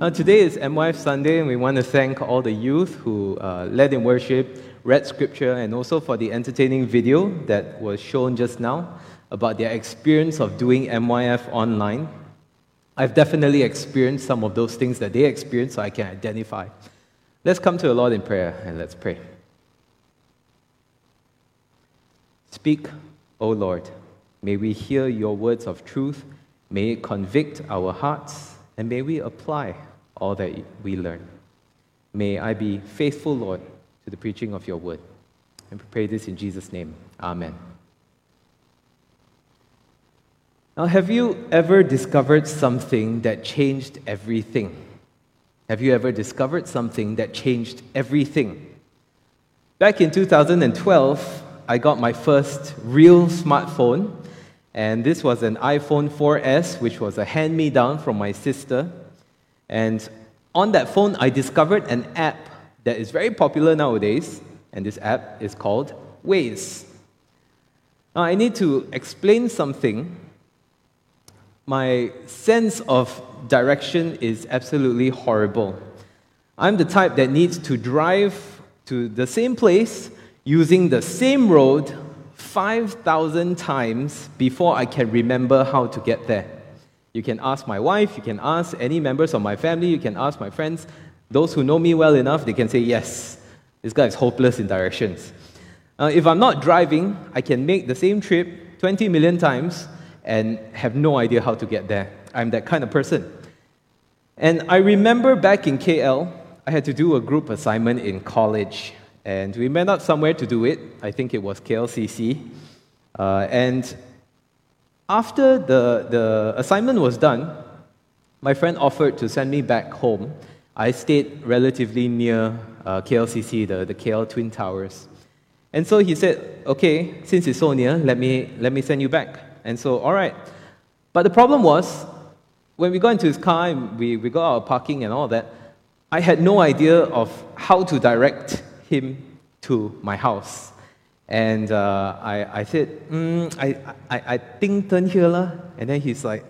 Uh, today is MYF Sunday, and we want to thank all the youth who uh, led in worship, read scripture, and also for the entertaining video that was shown just now about their experience of doing MYF online. I've definitely experienced some of those things that they experienced, so I can identify. Let's come to the Lord in prayer and let's pray. Speak, O Lord. May we hear your words of truth. May it convict our hearts, and may we apply all that we learn. May I be faithful, Lord, to the preaching of your word. And pray this in Jesus' name. Amen. Now, have you ever discovered something that changed everything? Have you ever discovered something that changed everything? Back in 2012, I got my first real smartphone, and this was an iPhone 4S, which was a hand me down from my sister. And on that phone, I discovered an app that is very popular nowadays, and this app is called Waze. Now, I need to explain something. My sense of direction is absolutely horrible. I'm the type that needs to drive to the same place using the same road 5,000 times before I can remember how to get there. You can ask my wife, you can ask any members of my family, you can ask my friends. Those who know me well enough, they can say, yes, this guy is hopeless in directions. Uh, if I'm not driving, I can make the same trip 20 million times and have no idea how to get there. I'm that kind of person. And I remember back in KL, I had to do a group assignment in college. And we met up somewhere to do it. I think it was KLCC. Uh, and after the, the assignment was done, my friend offered to send me back home. I stayed relatively near uh, KLCC, the, the KL Twin Towers. And so he said, okay, since it's so near, let me, let me send you back. And so, all right. But the problem was, when we got into his car and we, we got our parking and all that, I had no idea of how to direct him to my house. And uh, I, I said, mm, I, I, I think turn here lah. And then he's like,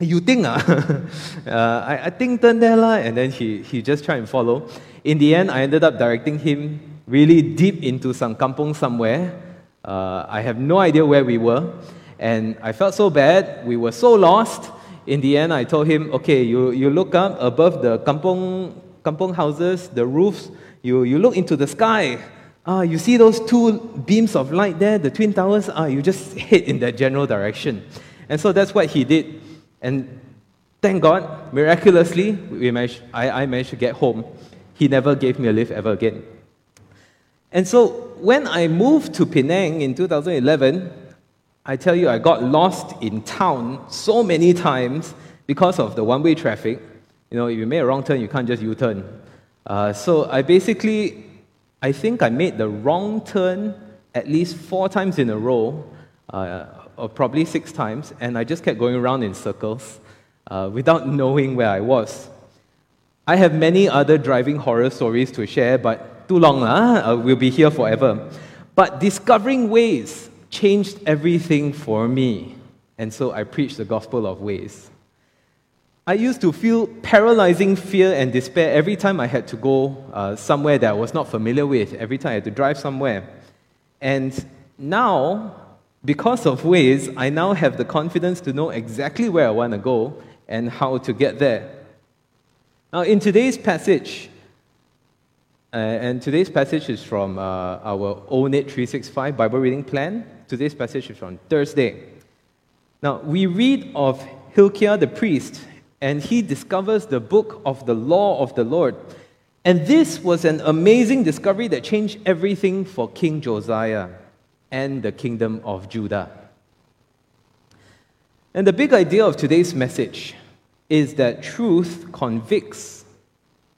you think ah? uh, I, I think turn there lah. And then he, he just tried and follow. In the end, I ended up directing him really deep into some kampong somewhere. Uh, I have no idea where we were. And I felt so bad. We were so lost. In the end, I told him, okay, you, you look up above the kampong, kampong houses, the roofs, you, you look into the sky. Ah, you see those two beams of light there, the twin towers? Ah, you just head in that general direction. And so that's what he did. And thank God, miraculously, we managed, I, I managed to get home. He never gave me a lift ever again. And so when I moved to Penang in 2011, I tell you, I got lost in town so many times because of the one way traffic. You know, if you make a wrong turn, you can't just U turn. Uh, so I basically I think I made the wrong turn at least four times in a row, uh, or probably six times, and I just kept going around in circles uh, without knowing where I was. I have many other driving horror stories to share, but too long, lah. Uh, we'll be here forever. But discovering Waze changed everything for me, and so I preached the gospel of Waze. I used to feel paralyzing fear and despair every time I had to go uh, somewhere that I was not familiar with, every time I had to drive somewhere. And now, because of Waze, I now have the confidence to know exactly where I want to go and how to get there. Now, in today's passage, uh, and today's passage is from uh, our Own It 365 Bible reading plan. Today's passage is from Thursday. Now, we read of Hilkiah the priest and he discovers the book of the law of the Lord. And this was an amazing discovery that changed everything for King Josiah and the kingdom of Judah. And the big idea of today's message is that truth convicts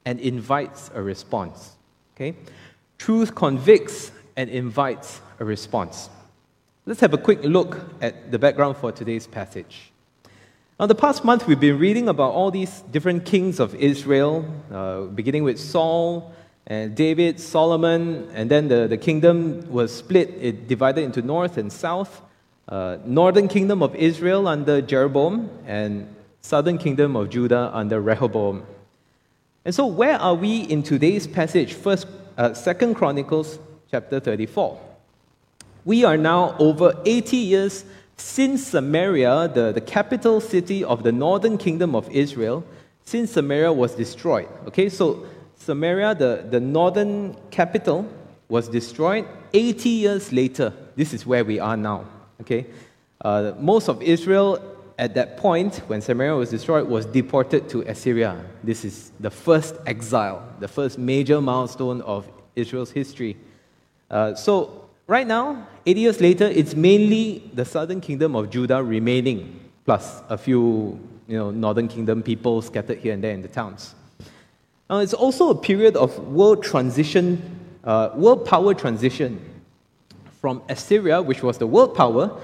and invites a response. Okay? Truth convicts and invites a response. Let's have a quick look at the background for today's passage. Now, the past month, we've been reading about all these different kings of Israel, uh, beginning with Saul and David, Solomon, and then the, the kingdom was split, it divided into north and south. Uh, northern kingdom of Israel under Jeroboam, and southern kingdom of Judah under Rehoboam. And so, where are we in today's passage? First, uh, Second Chronicles chapter 34. We are now over 80 years since Samaria, the, the capital city of the northern kingdom of Israel, since Samaria was destroyed. Okay, so Samaria, the, the northern capital, was destroyed 80 years later. This is where we are now. Okay, uh, most of Israel at that point, when Samaria was destroyed, was deported to Assyria. This is the first exile, the first major milestone of Israel's history. Uh, so Right now, 80 years later, it's mainly the southern kingdom of Judah remaining, plus a few you know, northern kingdom people scattered here and there in the towns. Now, it's also a period of world transition, uh, world power transition from Assyria, which was the world power.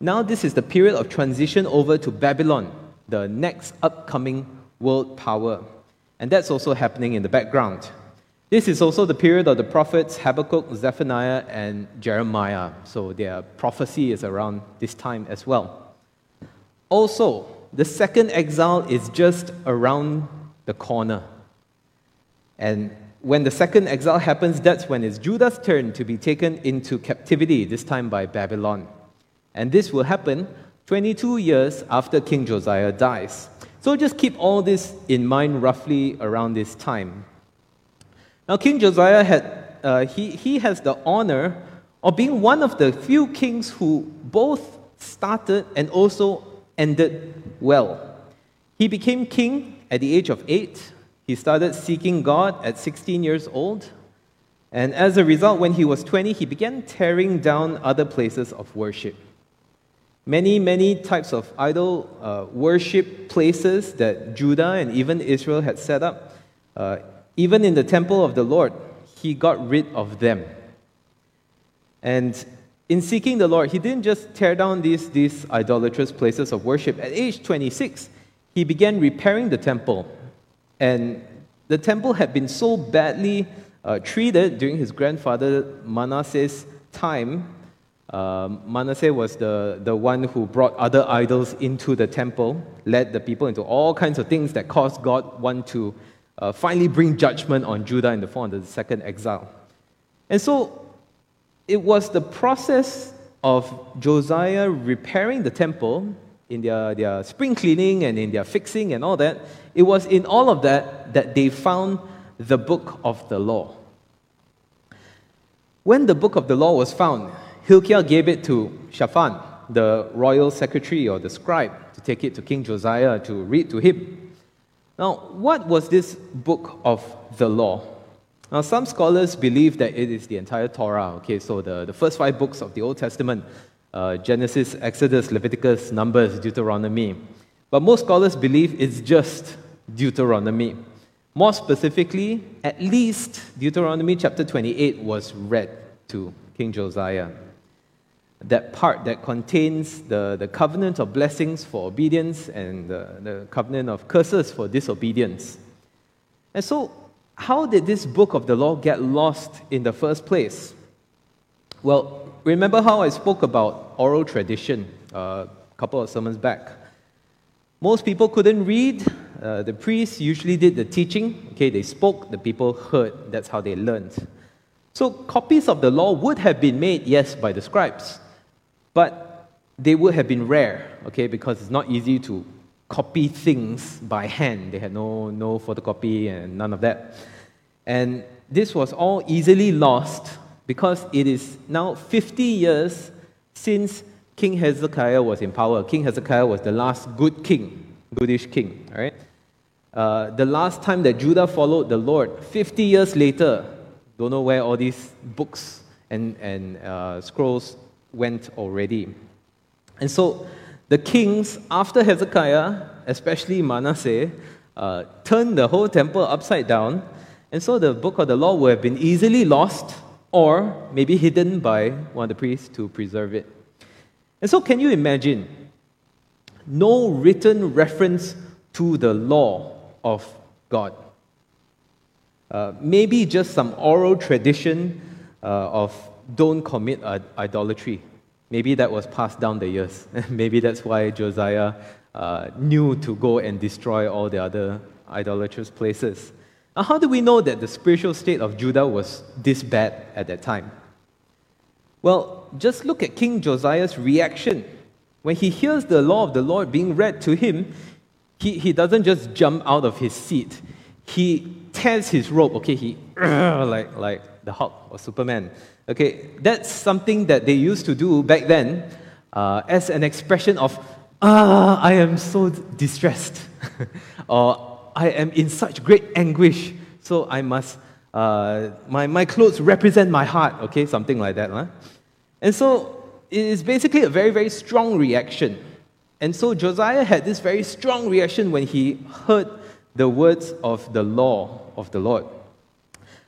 Now, this is the period of transition over to Babylon, the next upcoming world power. And that's also happening in the background. This is also the period of the prophets Habakkuk, Zephaniah, and Jeremiah. So their prophecy is around this time as well. Also, the second exile is just around the corner. And when the second exile happens, that's when it's Judah's turn to be taken into captivity, this time by Babylon. And this will happen 22 years after King Josiah dies. So just keep all this in mind roughly around this time. Now, King Josiah had, uh, he, he has the honor of being one of the few kings who both started and also ended well. He became king at the age of eight. He started seeking God at 16 years old. And as a result, when he was 20, he began tearing down other places of worship. Many, many types of idol uh, worship places that Judah and even Israel had set up uh, even in the temple of the Lord, he got rid of them. And in seeking the Lord, he didn't just tear down these, these idolatrous places of worship. At age 26, he began repairing the temple. And the temple had been so badly uh, treated during his grandfather Manasseh's time. Um, Manasseh was the, the one who brought other idols into the temple, led the people into all kinds of things that caused God want to uh, finally bring judgment on Judah in the form of the second exile. And so it was the process of Josiah repairing the temple in their, their spring cleaning and in their fixing and all that. It was in all of that that they found the book of the law. When the book of the law was found, Hilkiah gave it to Shaphan, the royal secretary or the scribe, to take it to King Josiah to read to him. Now, what was this book of the law? Now, some scholars believe that it is the entire Torah. Okay, so the, the first five books of the Old Testament uh, Genesis, Exodus, Leviticus, Numbers, Deuteronomy. But most scholars believe it's just Deuteronomy. More specifically, at least Deuteronomy chapter 28 was read to King Josiah that part that contains the, the covenant of blessings for obedience and the, the covenant of curses for disobedience. And so, how did this book of the law get lost in the first place? Well, remember how I spoke about oral tradition uh, a couple of sermons back? Most people couldn't read. Uh, the priests usually did the teaching. Okay, they spoke, the people heard. That's how they learned. So, copies of the law would have been made, yes, by the scribes. But they would have been rare, okay, because it's not easy to copy things by hand. They had no, no photocopy and none of that. And this was all easily lost because it is now 50 years since King Hezekiah was in power. King Hezekiah was the last good king, goodish king, all right? Uh, the last time that Judah followed the Lord, 50 years later, don't know where all these books and, and uh, scrolls went already. And so the kings, after Hezekiah, especially Manasseh, uh, turned the whole temple upside down. And so the book of the law would have been easily lost or maybe hidden by one of the priests to preserve it. And so, can you imagine no written reference to the law of God? Uh, maybe just some oral tradition uh, of don't commit idolatry. Maybe that was passed down the years. Maybe that's why Josiah uh, knew to go and destroy all the other idolatrous places. Now, how do we know that the spiritual state of Judah was this bad at that time? Well, just look at King Josiah's reaction. When he hears the law of the Lord being read to him, he, he doesn't just jump out of his seat. He tears his robe, okay? He, like, like the Hulk or Superman. Okay, that's something that they used to do back then uh, as an expression of, ah, I am so distressed, or I am in such great anguish, so I must, uh, my, my clothes represent my heart, okay, something like that. Huh? And so it is basically a very, very strong reaction. And so Josiah had this very strong reaction when he heard the words of the law of the Lord.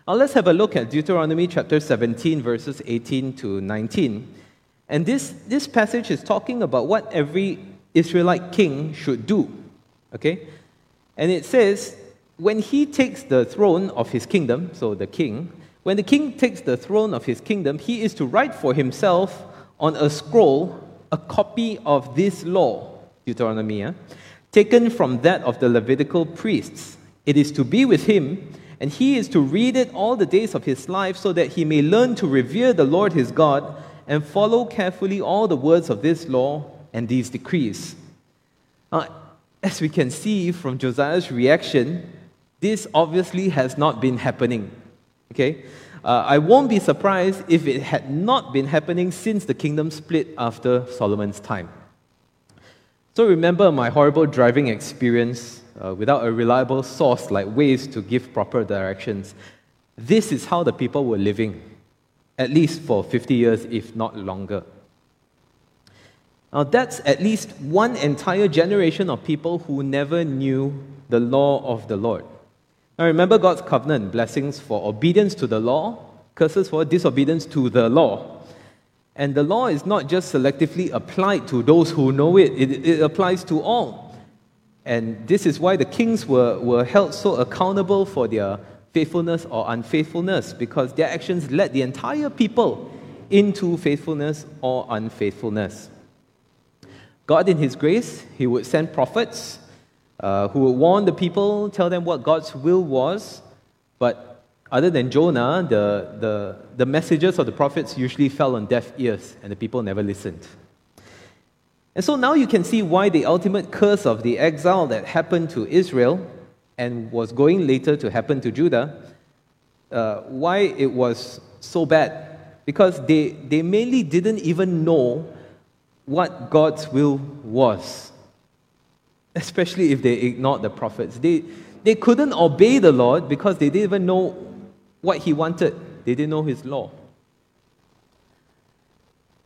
Now let's have a look at Deuteronomy chapter 17, verses 18 to 19. And this, this passage is talking about what every Israelite king should do. Okay? And it says, when he takes the throne of his kingdom, so the king, when the king takes the throne of his kingdom, he is to write for himself on a scroll a copy of this law, Deuteronomy, eh? taken from that of the Levitical priests. It is to be with him, and he is to read it all the days of his life, so that he may learn to revere the Lord his God and follow carefully all the words of this law and these decrees. Uh, as we can see from Josiah's reaction, this obviously has not been happening. Okay? Uh, I won't be surprised if it had not been happening since the kingdom split after Solomon's time. So remember my horrible driving experience uh, without a reliable source like Waze to give proper directions. This is how the people were living at least for 50 years, if not longer. Now, that's at least one entire generation of people who never knew the law of the Lord. Now, remember God's covenant blessings for obedience to the law, curses for disobedience to the law. And the law is not just selectively applied to those who know it, it, it applies to all. And this is why the kings were, were held so accountable for their faithfulness or unfaithfulness because their actions led the entire people into faithfulness or unfaithfulness. God, in His grace, He would send prophets uh, who would warn the people, tell them what God's will was. But other than Jonah, the, the, the messages of the prophets usually fell on deaf ears and the people never listened. And so now you can see why the ultimate curse of the exile that happened to Israel and was going later to happen to Judah, uh, why it was so bad. Because they, they mainly didn't even know what God's will was, especially if they ignored the prophets. They, they couldn't obey the Lord because they didn't even know what He wanted, they didn't know His law.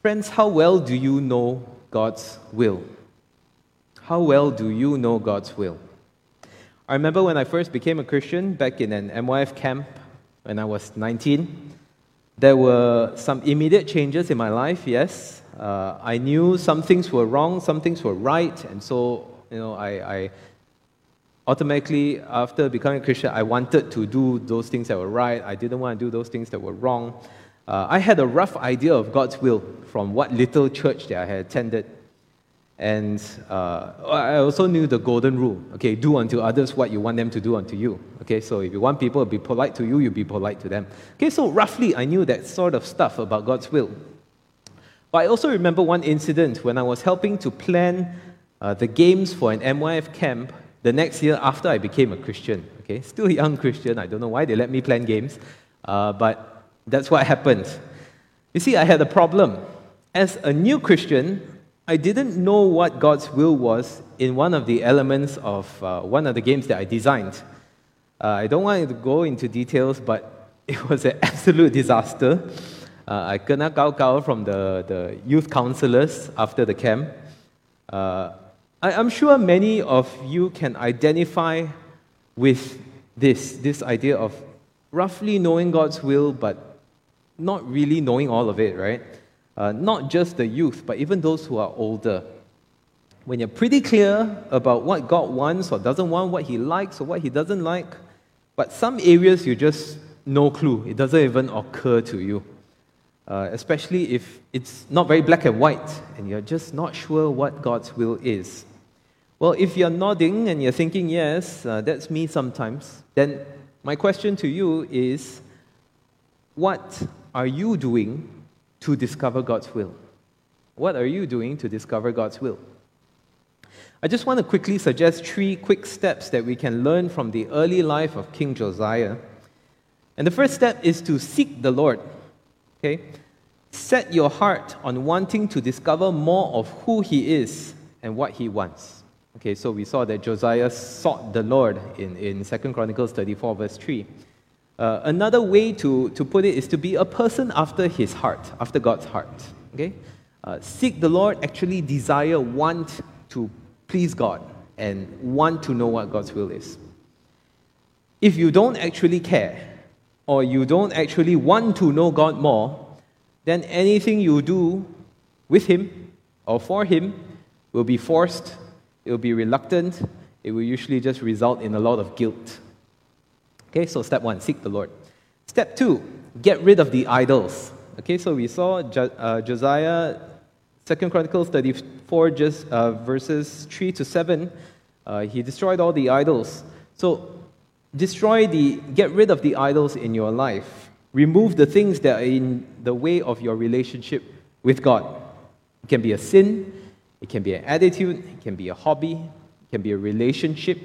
Friends, how well do you know God's will? How well do you know God's will? I remember when I first became a Christian back in an MYF camp when I was 19. There were some immediate changes in my life, yes. Uh, I knew some things were wrong, some things were right, and so, you know, I, I automatically, after becoming a Christian, I wanted to do those things that were right. I didn't want to do those things that were wrong. Uh, I had a rough idea of God's will from what little church that I had attended. And uh, I also knew the golden rule. Okay, do unto others what you want them to do unto you. Okay, so if you want people to be polite to you, you be polite to them. Okay, so roughly I knew that sort of stuff about God's will. But I also remember one incident when I was helping to plan uh, the games for an MYF camp the next year after I became a Christian. Okay, still a young Christian. I don't know why they let me plan games, uh, but that's what happened. You see, I had a problem. As a new Christian, I didn't know what God's will was in one of the elements of uh, one of the games that I designed. Uh, I don't want to go into details, but it was an absolute disaster. Uh, I kena gao gao from the, the youth counselors after the camp. Uh, I, I'm sure many of you can identify with this, this idea of roughly knowing God's will, but not really knowing all of it, right? uh, not just the youth, but even those who are older. When you're pretty clear about what God wants or doesn't want, what He likes or what He doesn't like, but some areas you just no clue, it doesn't even occur to you. Uh, especially if it's not very black and white and you're just not sure what God's will is. Well, if you're nodding and you're thinking, yes, uh, that's me sometimes, then My question to you is what are you doing to discover God's will? What are you doing to discover God's will? I just want to quickly suggest three quick steps that we can learn from the early life of King Josiah. And the first step is to seek the Lord. Okay? Set your heart on wanting to discover more of who he is and what he wants. Okay, so we saw that Josiah sought the Lord in, in 2 Chronicles 34, verse 3. Uh, another way to, to put it is to be a person after his heart, after God's heart. Okay? Uh, seek the Lord, actually desire, want to please God, and want to know what God's will is. If you don't actually care, or you don't actually want to know God more, then anything you do with Him or for Him will be forced, it will be reluctant, it will usually just result in a lot of guilt. Okay, so step one, seek the Lord. Step two, get rid of the idols. Okay, so we saw uh, Josiah, Second Chronicles 34, just uh, verses 3 to 7. Uh, he destroyed all the idols. So destroy the, get rid of the idols in your life. Remove the things that are in the way of your relationship with God. It can be a sin, it can be an attitude, it can be a hobby, it can be a relationship,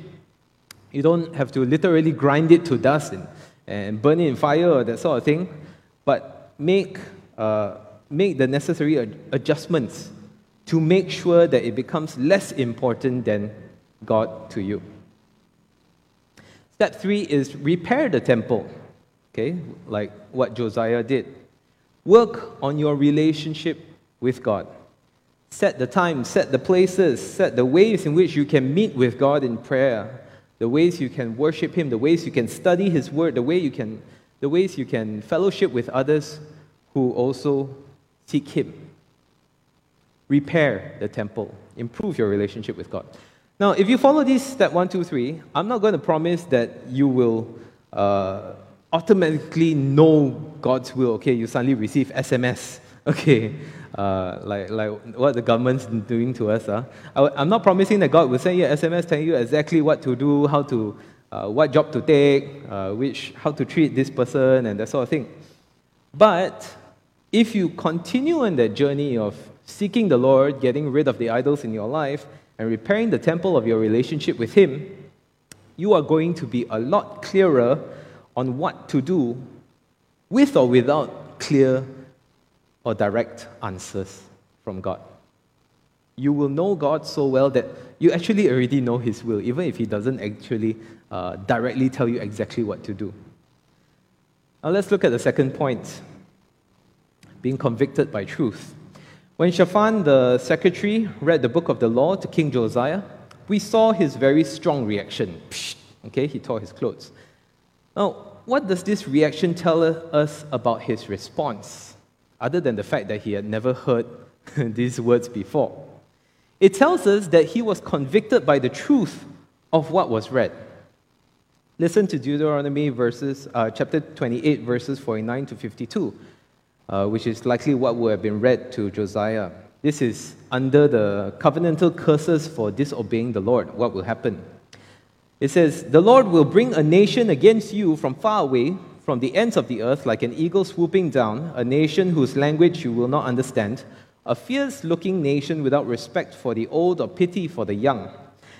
you don't have to literally grind it to dust and, and burn it in fire or that sort of thing, but make, uh, make the necessary adjustments to make sure that it becomes less important than God to you. Step three is repair the temple, okay, like what Josiah did. Work on your relationship with God. Set the time, set the places, set the ways in which you can meet with God in prayer the ways you can worship Him, the ways you can study His Word, the, way you can, the ways you can fellowship with others who also seek Him. Repair the temple, improve your relationship with God. Now, if you follow these step one, two, three, I'm not going to promise that you will uh, automatically know God's will. Okay, you suddenly receive SMS. Okay, uh, like, like what the government's doing to us. Uh. I, am not promising that God will send you an SMS telling you exactly what to do, how to, uh, what job to take, uh, which, how to treat this person, and that sort of thing. But if you continue on that journey of seeking the Lord, getting rid of the idols in your life, and repairing the temple of your relationship with Him, you are going to be a lot clearer on what to do with or without clear or direct answers from God. You will know God so well that you actually already know His will, even if He doesn't actually uh, directly tell you exactly what to do. Now let's look at the second point being convicted by truth. When Shaphan, the secretary, read the book of the law to King Josiah, we saw his very strong reaction. Psh, okay, he tore his clothes. Now, what does this reaction tell us about his response? Other than the fact that he had never heard these words before. It tells us that he was convicted by the truth of what was read. Listen to Deuteronomy verses, uh, chapter 28, verses 49 to 52, uh, which is likely what would have been read to Josiah. This is under the covenantal curses for disobeying the Lord. What will happen? It says, The Lord will bring a nation against you from far away from the ends of the earth, like an eagle swooping down, a nation whose language you will not understand, a fierce looking nation without respect for the old or pity for the young.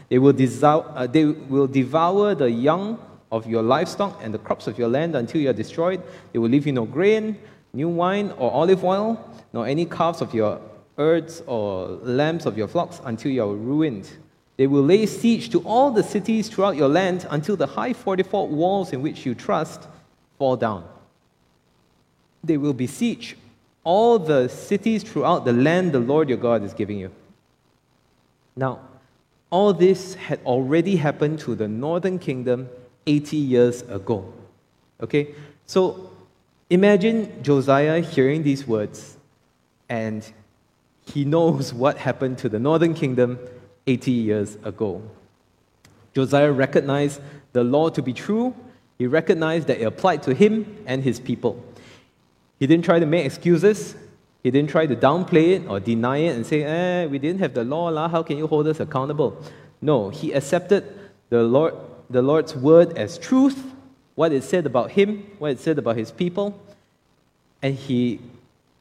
They will, devour, uh, they will devour the young of your livestock and the crops of your land until you are destroyed. They will leave you no grain, new wine, or olive oil, nor any calves of your herds or lambs of your flocks until you are ruined. They will lay siege to all the cities throughout your land until the high fortified walls in which you trust fall down. They will besiege all the cities throughout the land the Lord your God is giving you. Now, all this had already happened to the northern kingdom 80 years ago. Okay? So imagine Josiah hearing these words and he knows what happened to the northern kingdom 80 years ago. Josiah recognized the law to be true he recognized that it applied to him and his people. He didn't try to make excuses. He didn't try to downplay it or deny it and say, eh, we didn't have the law, lah. how can you hold us accountable? No, he accepted the, Lord, the Lord's word as truth what it said about him, what it said about his people, and he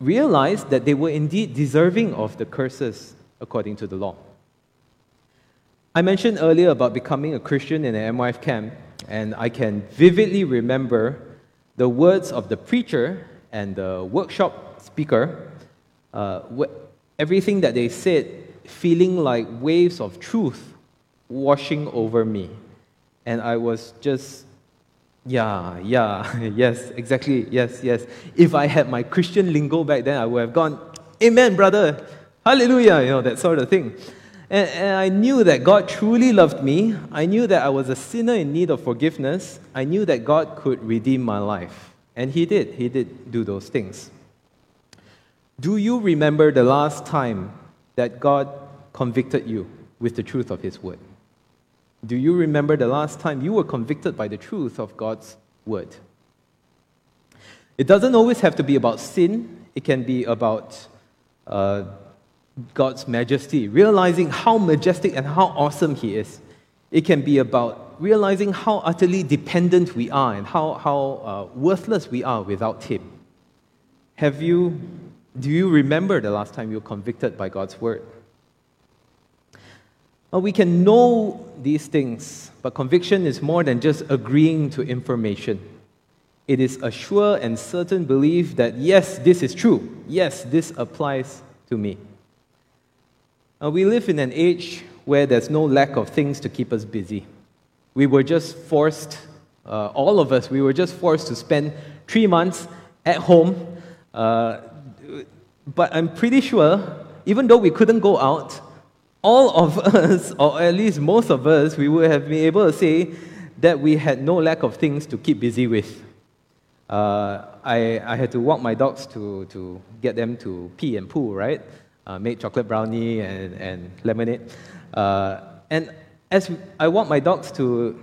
realized that they were indeed deserving of the curses according to the law. I mentioned earlier about becoming a Christian in an MYF camp, and I can vividly remember the words of the preacher and the workshop speaker, uh, everything that they said feeling like waves of truth washing over me. And I was just yeah, yeah, yes, exactly, yes, yes. If I had my Christian lingo back then, I would have gone, Amen, brother, hallelujah, you know, that sort of thing. And, and I knew that God truly loved me. I knew that I was a sinner in need of forgiveness. I knew that God could redeem my life. And He did, He did do those things. Do you remember the last time that God convicted you with the truth of His word? Do you remember the last time you were convicted by the truth of God's word? It doesn't always have to be about sin, it can be about uh, God's majesty, realizing how majestic and how awesome He is. It can be about realizing how utterly dependent we are and how, how uh, worthless we are without Him. Have you, do you remember the last time you were convicted by God's word? Well, we can know these things, but conviction is more than just agreeing to information. It is a sure and certain belief that, yes, this is true. Yes, this applies to me. Now, we live in an age where there's no lack of things to keep us busy. We were just forced, uh, all of us, we were just forced to spend three months at home. Uh, but I'm pretty sure, even though we couldn't go out, all of us, or at least most of us, we would have been able to say that we had no lack of things to keep busy with. Uh, I, I had to walk my dogs to, to get them to pee and poo, right? Uh, made chocolate brownie and, and lemonade. Uh, and as I walked my dogs to,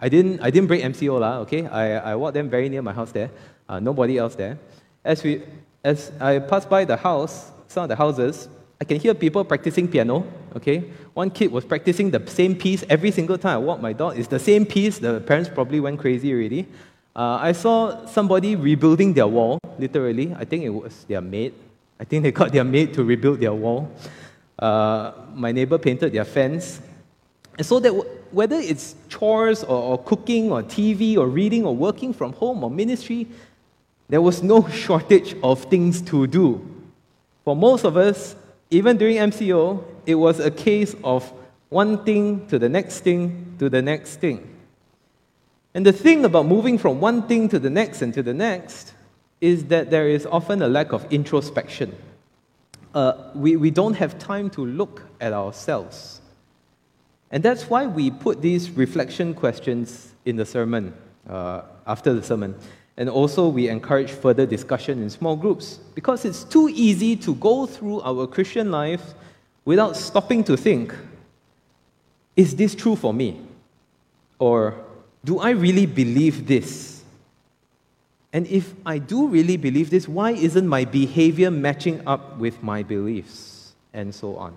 I didn't, I didn't break MCO, lah, okay? I, I walked them very near my house there, uh, nobody else there. As, we, as I passed by the house, some of the houses, I can hear people practicing piano, okay? One kid was practicing the same piece every single time I walk my dog. It's the same piece. The parents probably went crazy already. Uh, I saw somebody rebuilding their wall, literally. I think it was their maid. I think they got their maid to rebuild their wall. Uh, my neighbor painted their fence. And so that w- whether it's chores or, or cooking or TV or reading or working from home or ministry, there was no shortage of things to do. For most of us, even during MCO, it was a case of one thing to the next thing to the next thing. And the thing about moving from one thing to the next and to the next is that there is often a lack of introspection. Uh, we, we don't have time to look at ourselves. And that's why we put these reflection questions in the sermon, uh, after the sermon. And also, we encourage further discussion in small groups because it's too easy to go through our Christian life without stopping to think is this true for me? Or do I really believe this? And if I do really believe this, why isn't my behavior matching up with my beliefs? And so on.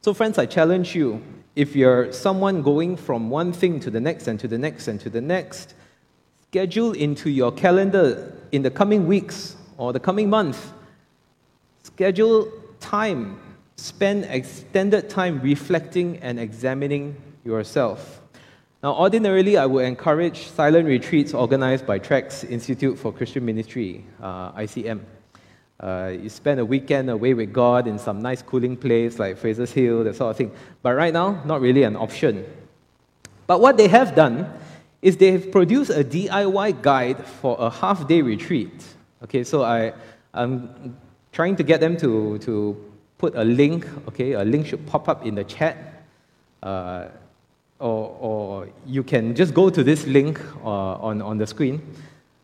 So, friends, I challenge you if you're someone going from one thing to the next and to the next and to the next, schedule into your calendar in the coming weeks or the coming month. Schedule time, spend extended time reflecting and examining yourself. Now, ordinarily, I would encourage silent retreats organized by TREX Institute for Christian Ministry, uh, ICM. Uh, you spend a weekend away with God in some nice cooling place like Fraser's Hill, that sort of thing. But right now, not really an option. But what they have done is they have produced a DIY guide for a half day retreat. Okay, so I, I'm trying to get them to, to put a link, okay, a link should pop up in the chat. Uh, or, or you can just go to this link uh, on, on the screen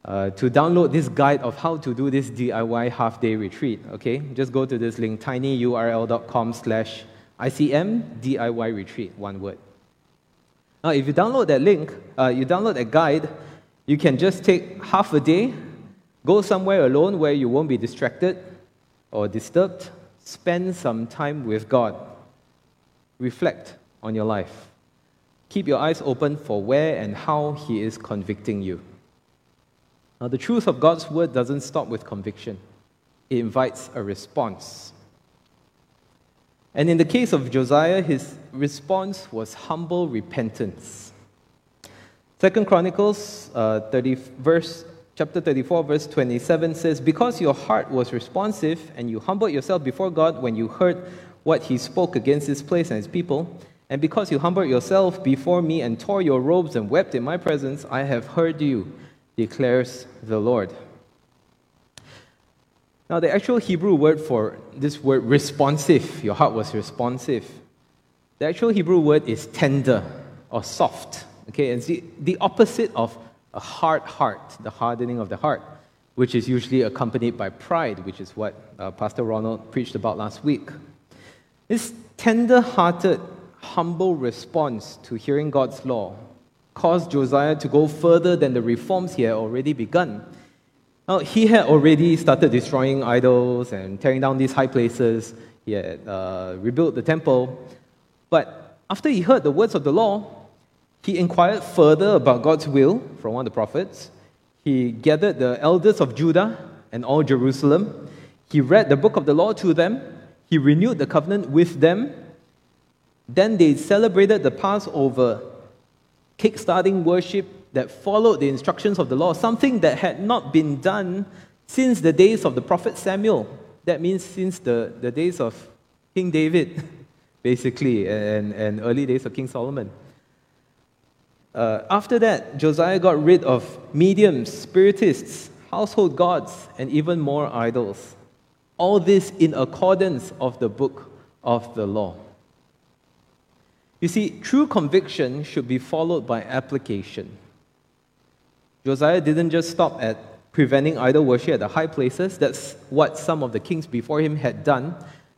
uh, to download this guide of how to do this DIY half day retreat. Okay, just go to this link tinyurl.com slash ICM DIY retreat, one word. Now, if you download that link, uh, you download that guide, you can just take half a day, go somewhere alone where you won't be distracted or disturbed, spend some time with God, reflect on your life. Keep your eyes open for where and how He is convicting you. Now, the truth of God's word doesn't stop with conviction, it invites a response. And in the case of Josiah, his response was humble repentance. Second Chronicles uh, 30, verse, chapter 34, verse 27 says, Because your heart was responsive and you humbled yourself before God when you heard what he spoke against this place and his people, and because you humbled yourself before me and tore your robes and wept in my presence, I have heard you, declares the Lord. Now, the actual Hebrew word for this word responsive, your heart was responsive. The actual Hebrew word is tender or soft. Okay, and it's the, the opposite of a hard heart, the hardening of the heart, which is usually accompanied by pride, which is what uh, Pastor Ronald preached about last week. This tender hearted, humble response to hearing God's law caused Josiah to go further than the reforms he had already begun. Now, he had already started destroying idols and tearing down these high places. He had uh, rebuilt the temple. But after he heard the words of the law, he inquired further about God's will from one of the prophets. He gathered the elders of Judah and all Jerusalem. He read the book of the law to them. He renewed the covenant with them. Then they celebrated the Passover, kickstarting worship that followed the instructions of the law, something that had not been done since the days of the prophet Samuel. That means since the, the days of King David, basically, and, and early days of King Solomon. Uh, after that, Josiah got rid of mediums, spiritists, household gods, and even more idols. All this in accordance of the book of the law. You see, true conviction should be followed by application. Josiah didn't just stop at preventing idol worship at the high places. That's what some of the kings before him had done.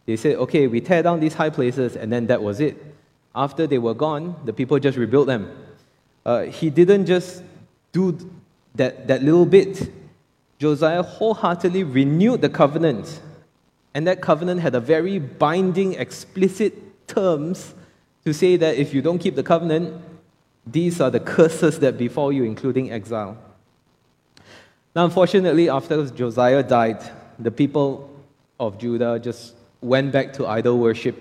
They said, okay, we tear down these high places, and then that was it. After they were gone, the people just rebuilt them uh, he didn't just do that, that little bit. Josiah wholeheartedly renewed the covenant. And that covenant had a very binding, explicit terms to say that if you don't keep the covenant, these are the curses that befall you, including exile. Now, unfortunately, after Josiah died, the people of Judah just went back to idol worship.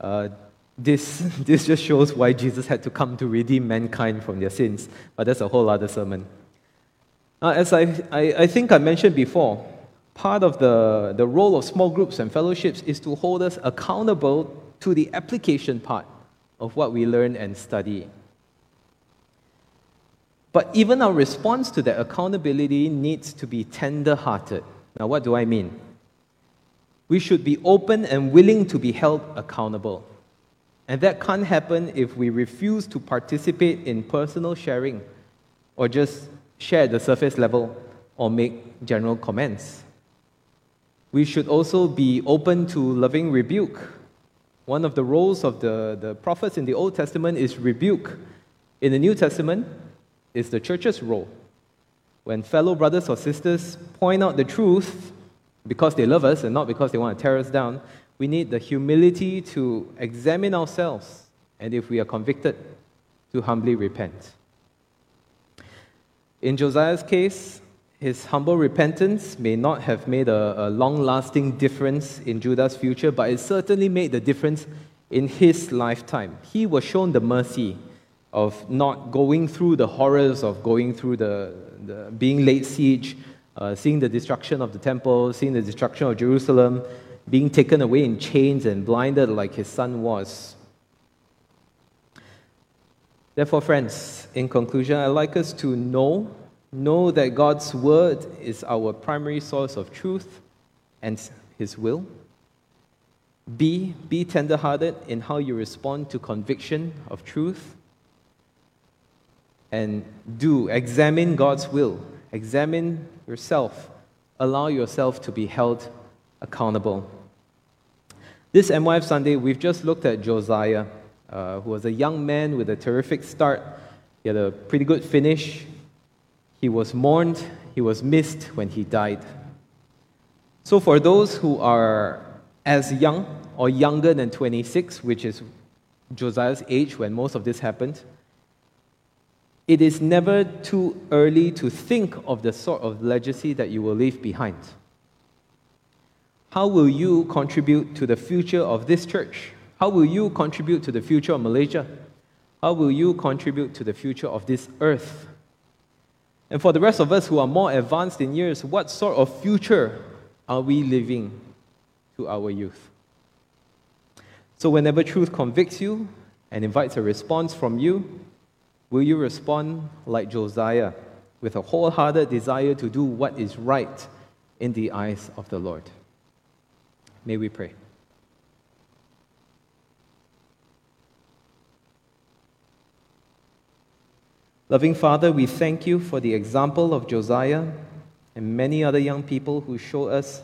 Uh, this, this just shows why Jesus had to come to redeem mankind from their sins, but that's a whole other sermon. Now, as I, I, I think I mentioned before, part of the, the role of small groups and fellowships is to hold us accountable to the application part of what we learn and study. But even our response to that accountability needs to be tender hearted. Now, what do I mean? We should be open and willing to be held accountable. And that can't happen if we refuse to participate in personal sharing or just share the surface level or make general comments. We should also be open to loving rebuke. One of the roles of the, the prophets in the Old Testament is rebuke. In the New Testament, is the church's role. When fellow brothers or sisters point out the truth because they love us and not because they want to tear us down, we need the humility to examine ourselves, and if we are convicted, to humbly repent. In Josiah's case, his humble repentance may not have made a, a long lasting difference in Judah's future, but it certainly made the difference in his lifetime. He was shown the mercy of not going through the horrors of going through the, the being laid siege, uh, seeing the destruction of the temple, seeing the destruction of Jerusalem, being taken away in chains and blinded like his son was. Therefore, friends, in conclusion, I'd like us to know, know that God's word is our primary source of truth and his will. B, be tenderhearted in how you respond to conviction of truth. And do, examine God's will. Examine yourself. Allow yourself to be held accountable. This MYF Sunday, we've just looked at Josiah, uh, who was a young man with a terrific start. He had a pretty good finish. He was mourned, he was missed when he died. So, for those who are as young or younger than 26, which is Josiah's age when most of this happened, it is never too early to think of the sort of legacy that you will leave behind. How will you contribute to the future of this church? How will you contribute to the future of Malaysia? How will you contribute to the future of this earth? And for the rest of us who are more advanced in years, what sort of future are we living to our youth? So, whenever truth convicts you and invites a response from you, will you respond like Josiah with a wholehearted desire to do what is right in the eyes of the Lord? May we pray. Loving Father, we thank you for the example of Josiah and many other young people who show us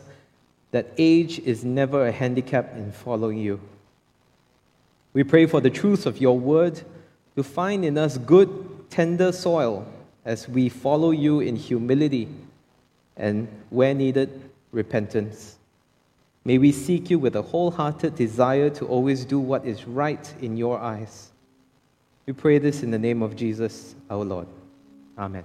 that age is never a handicap in following you. We pray for the truth of your word to find in us good, tender soil as we follow you in humility and, where needed, repentance. May we seek you with a wholehearted desire to always do what is right in your eyes. We pray this in the name of Jesus, our Lord. Amen.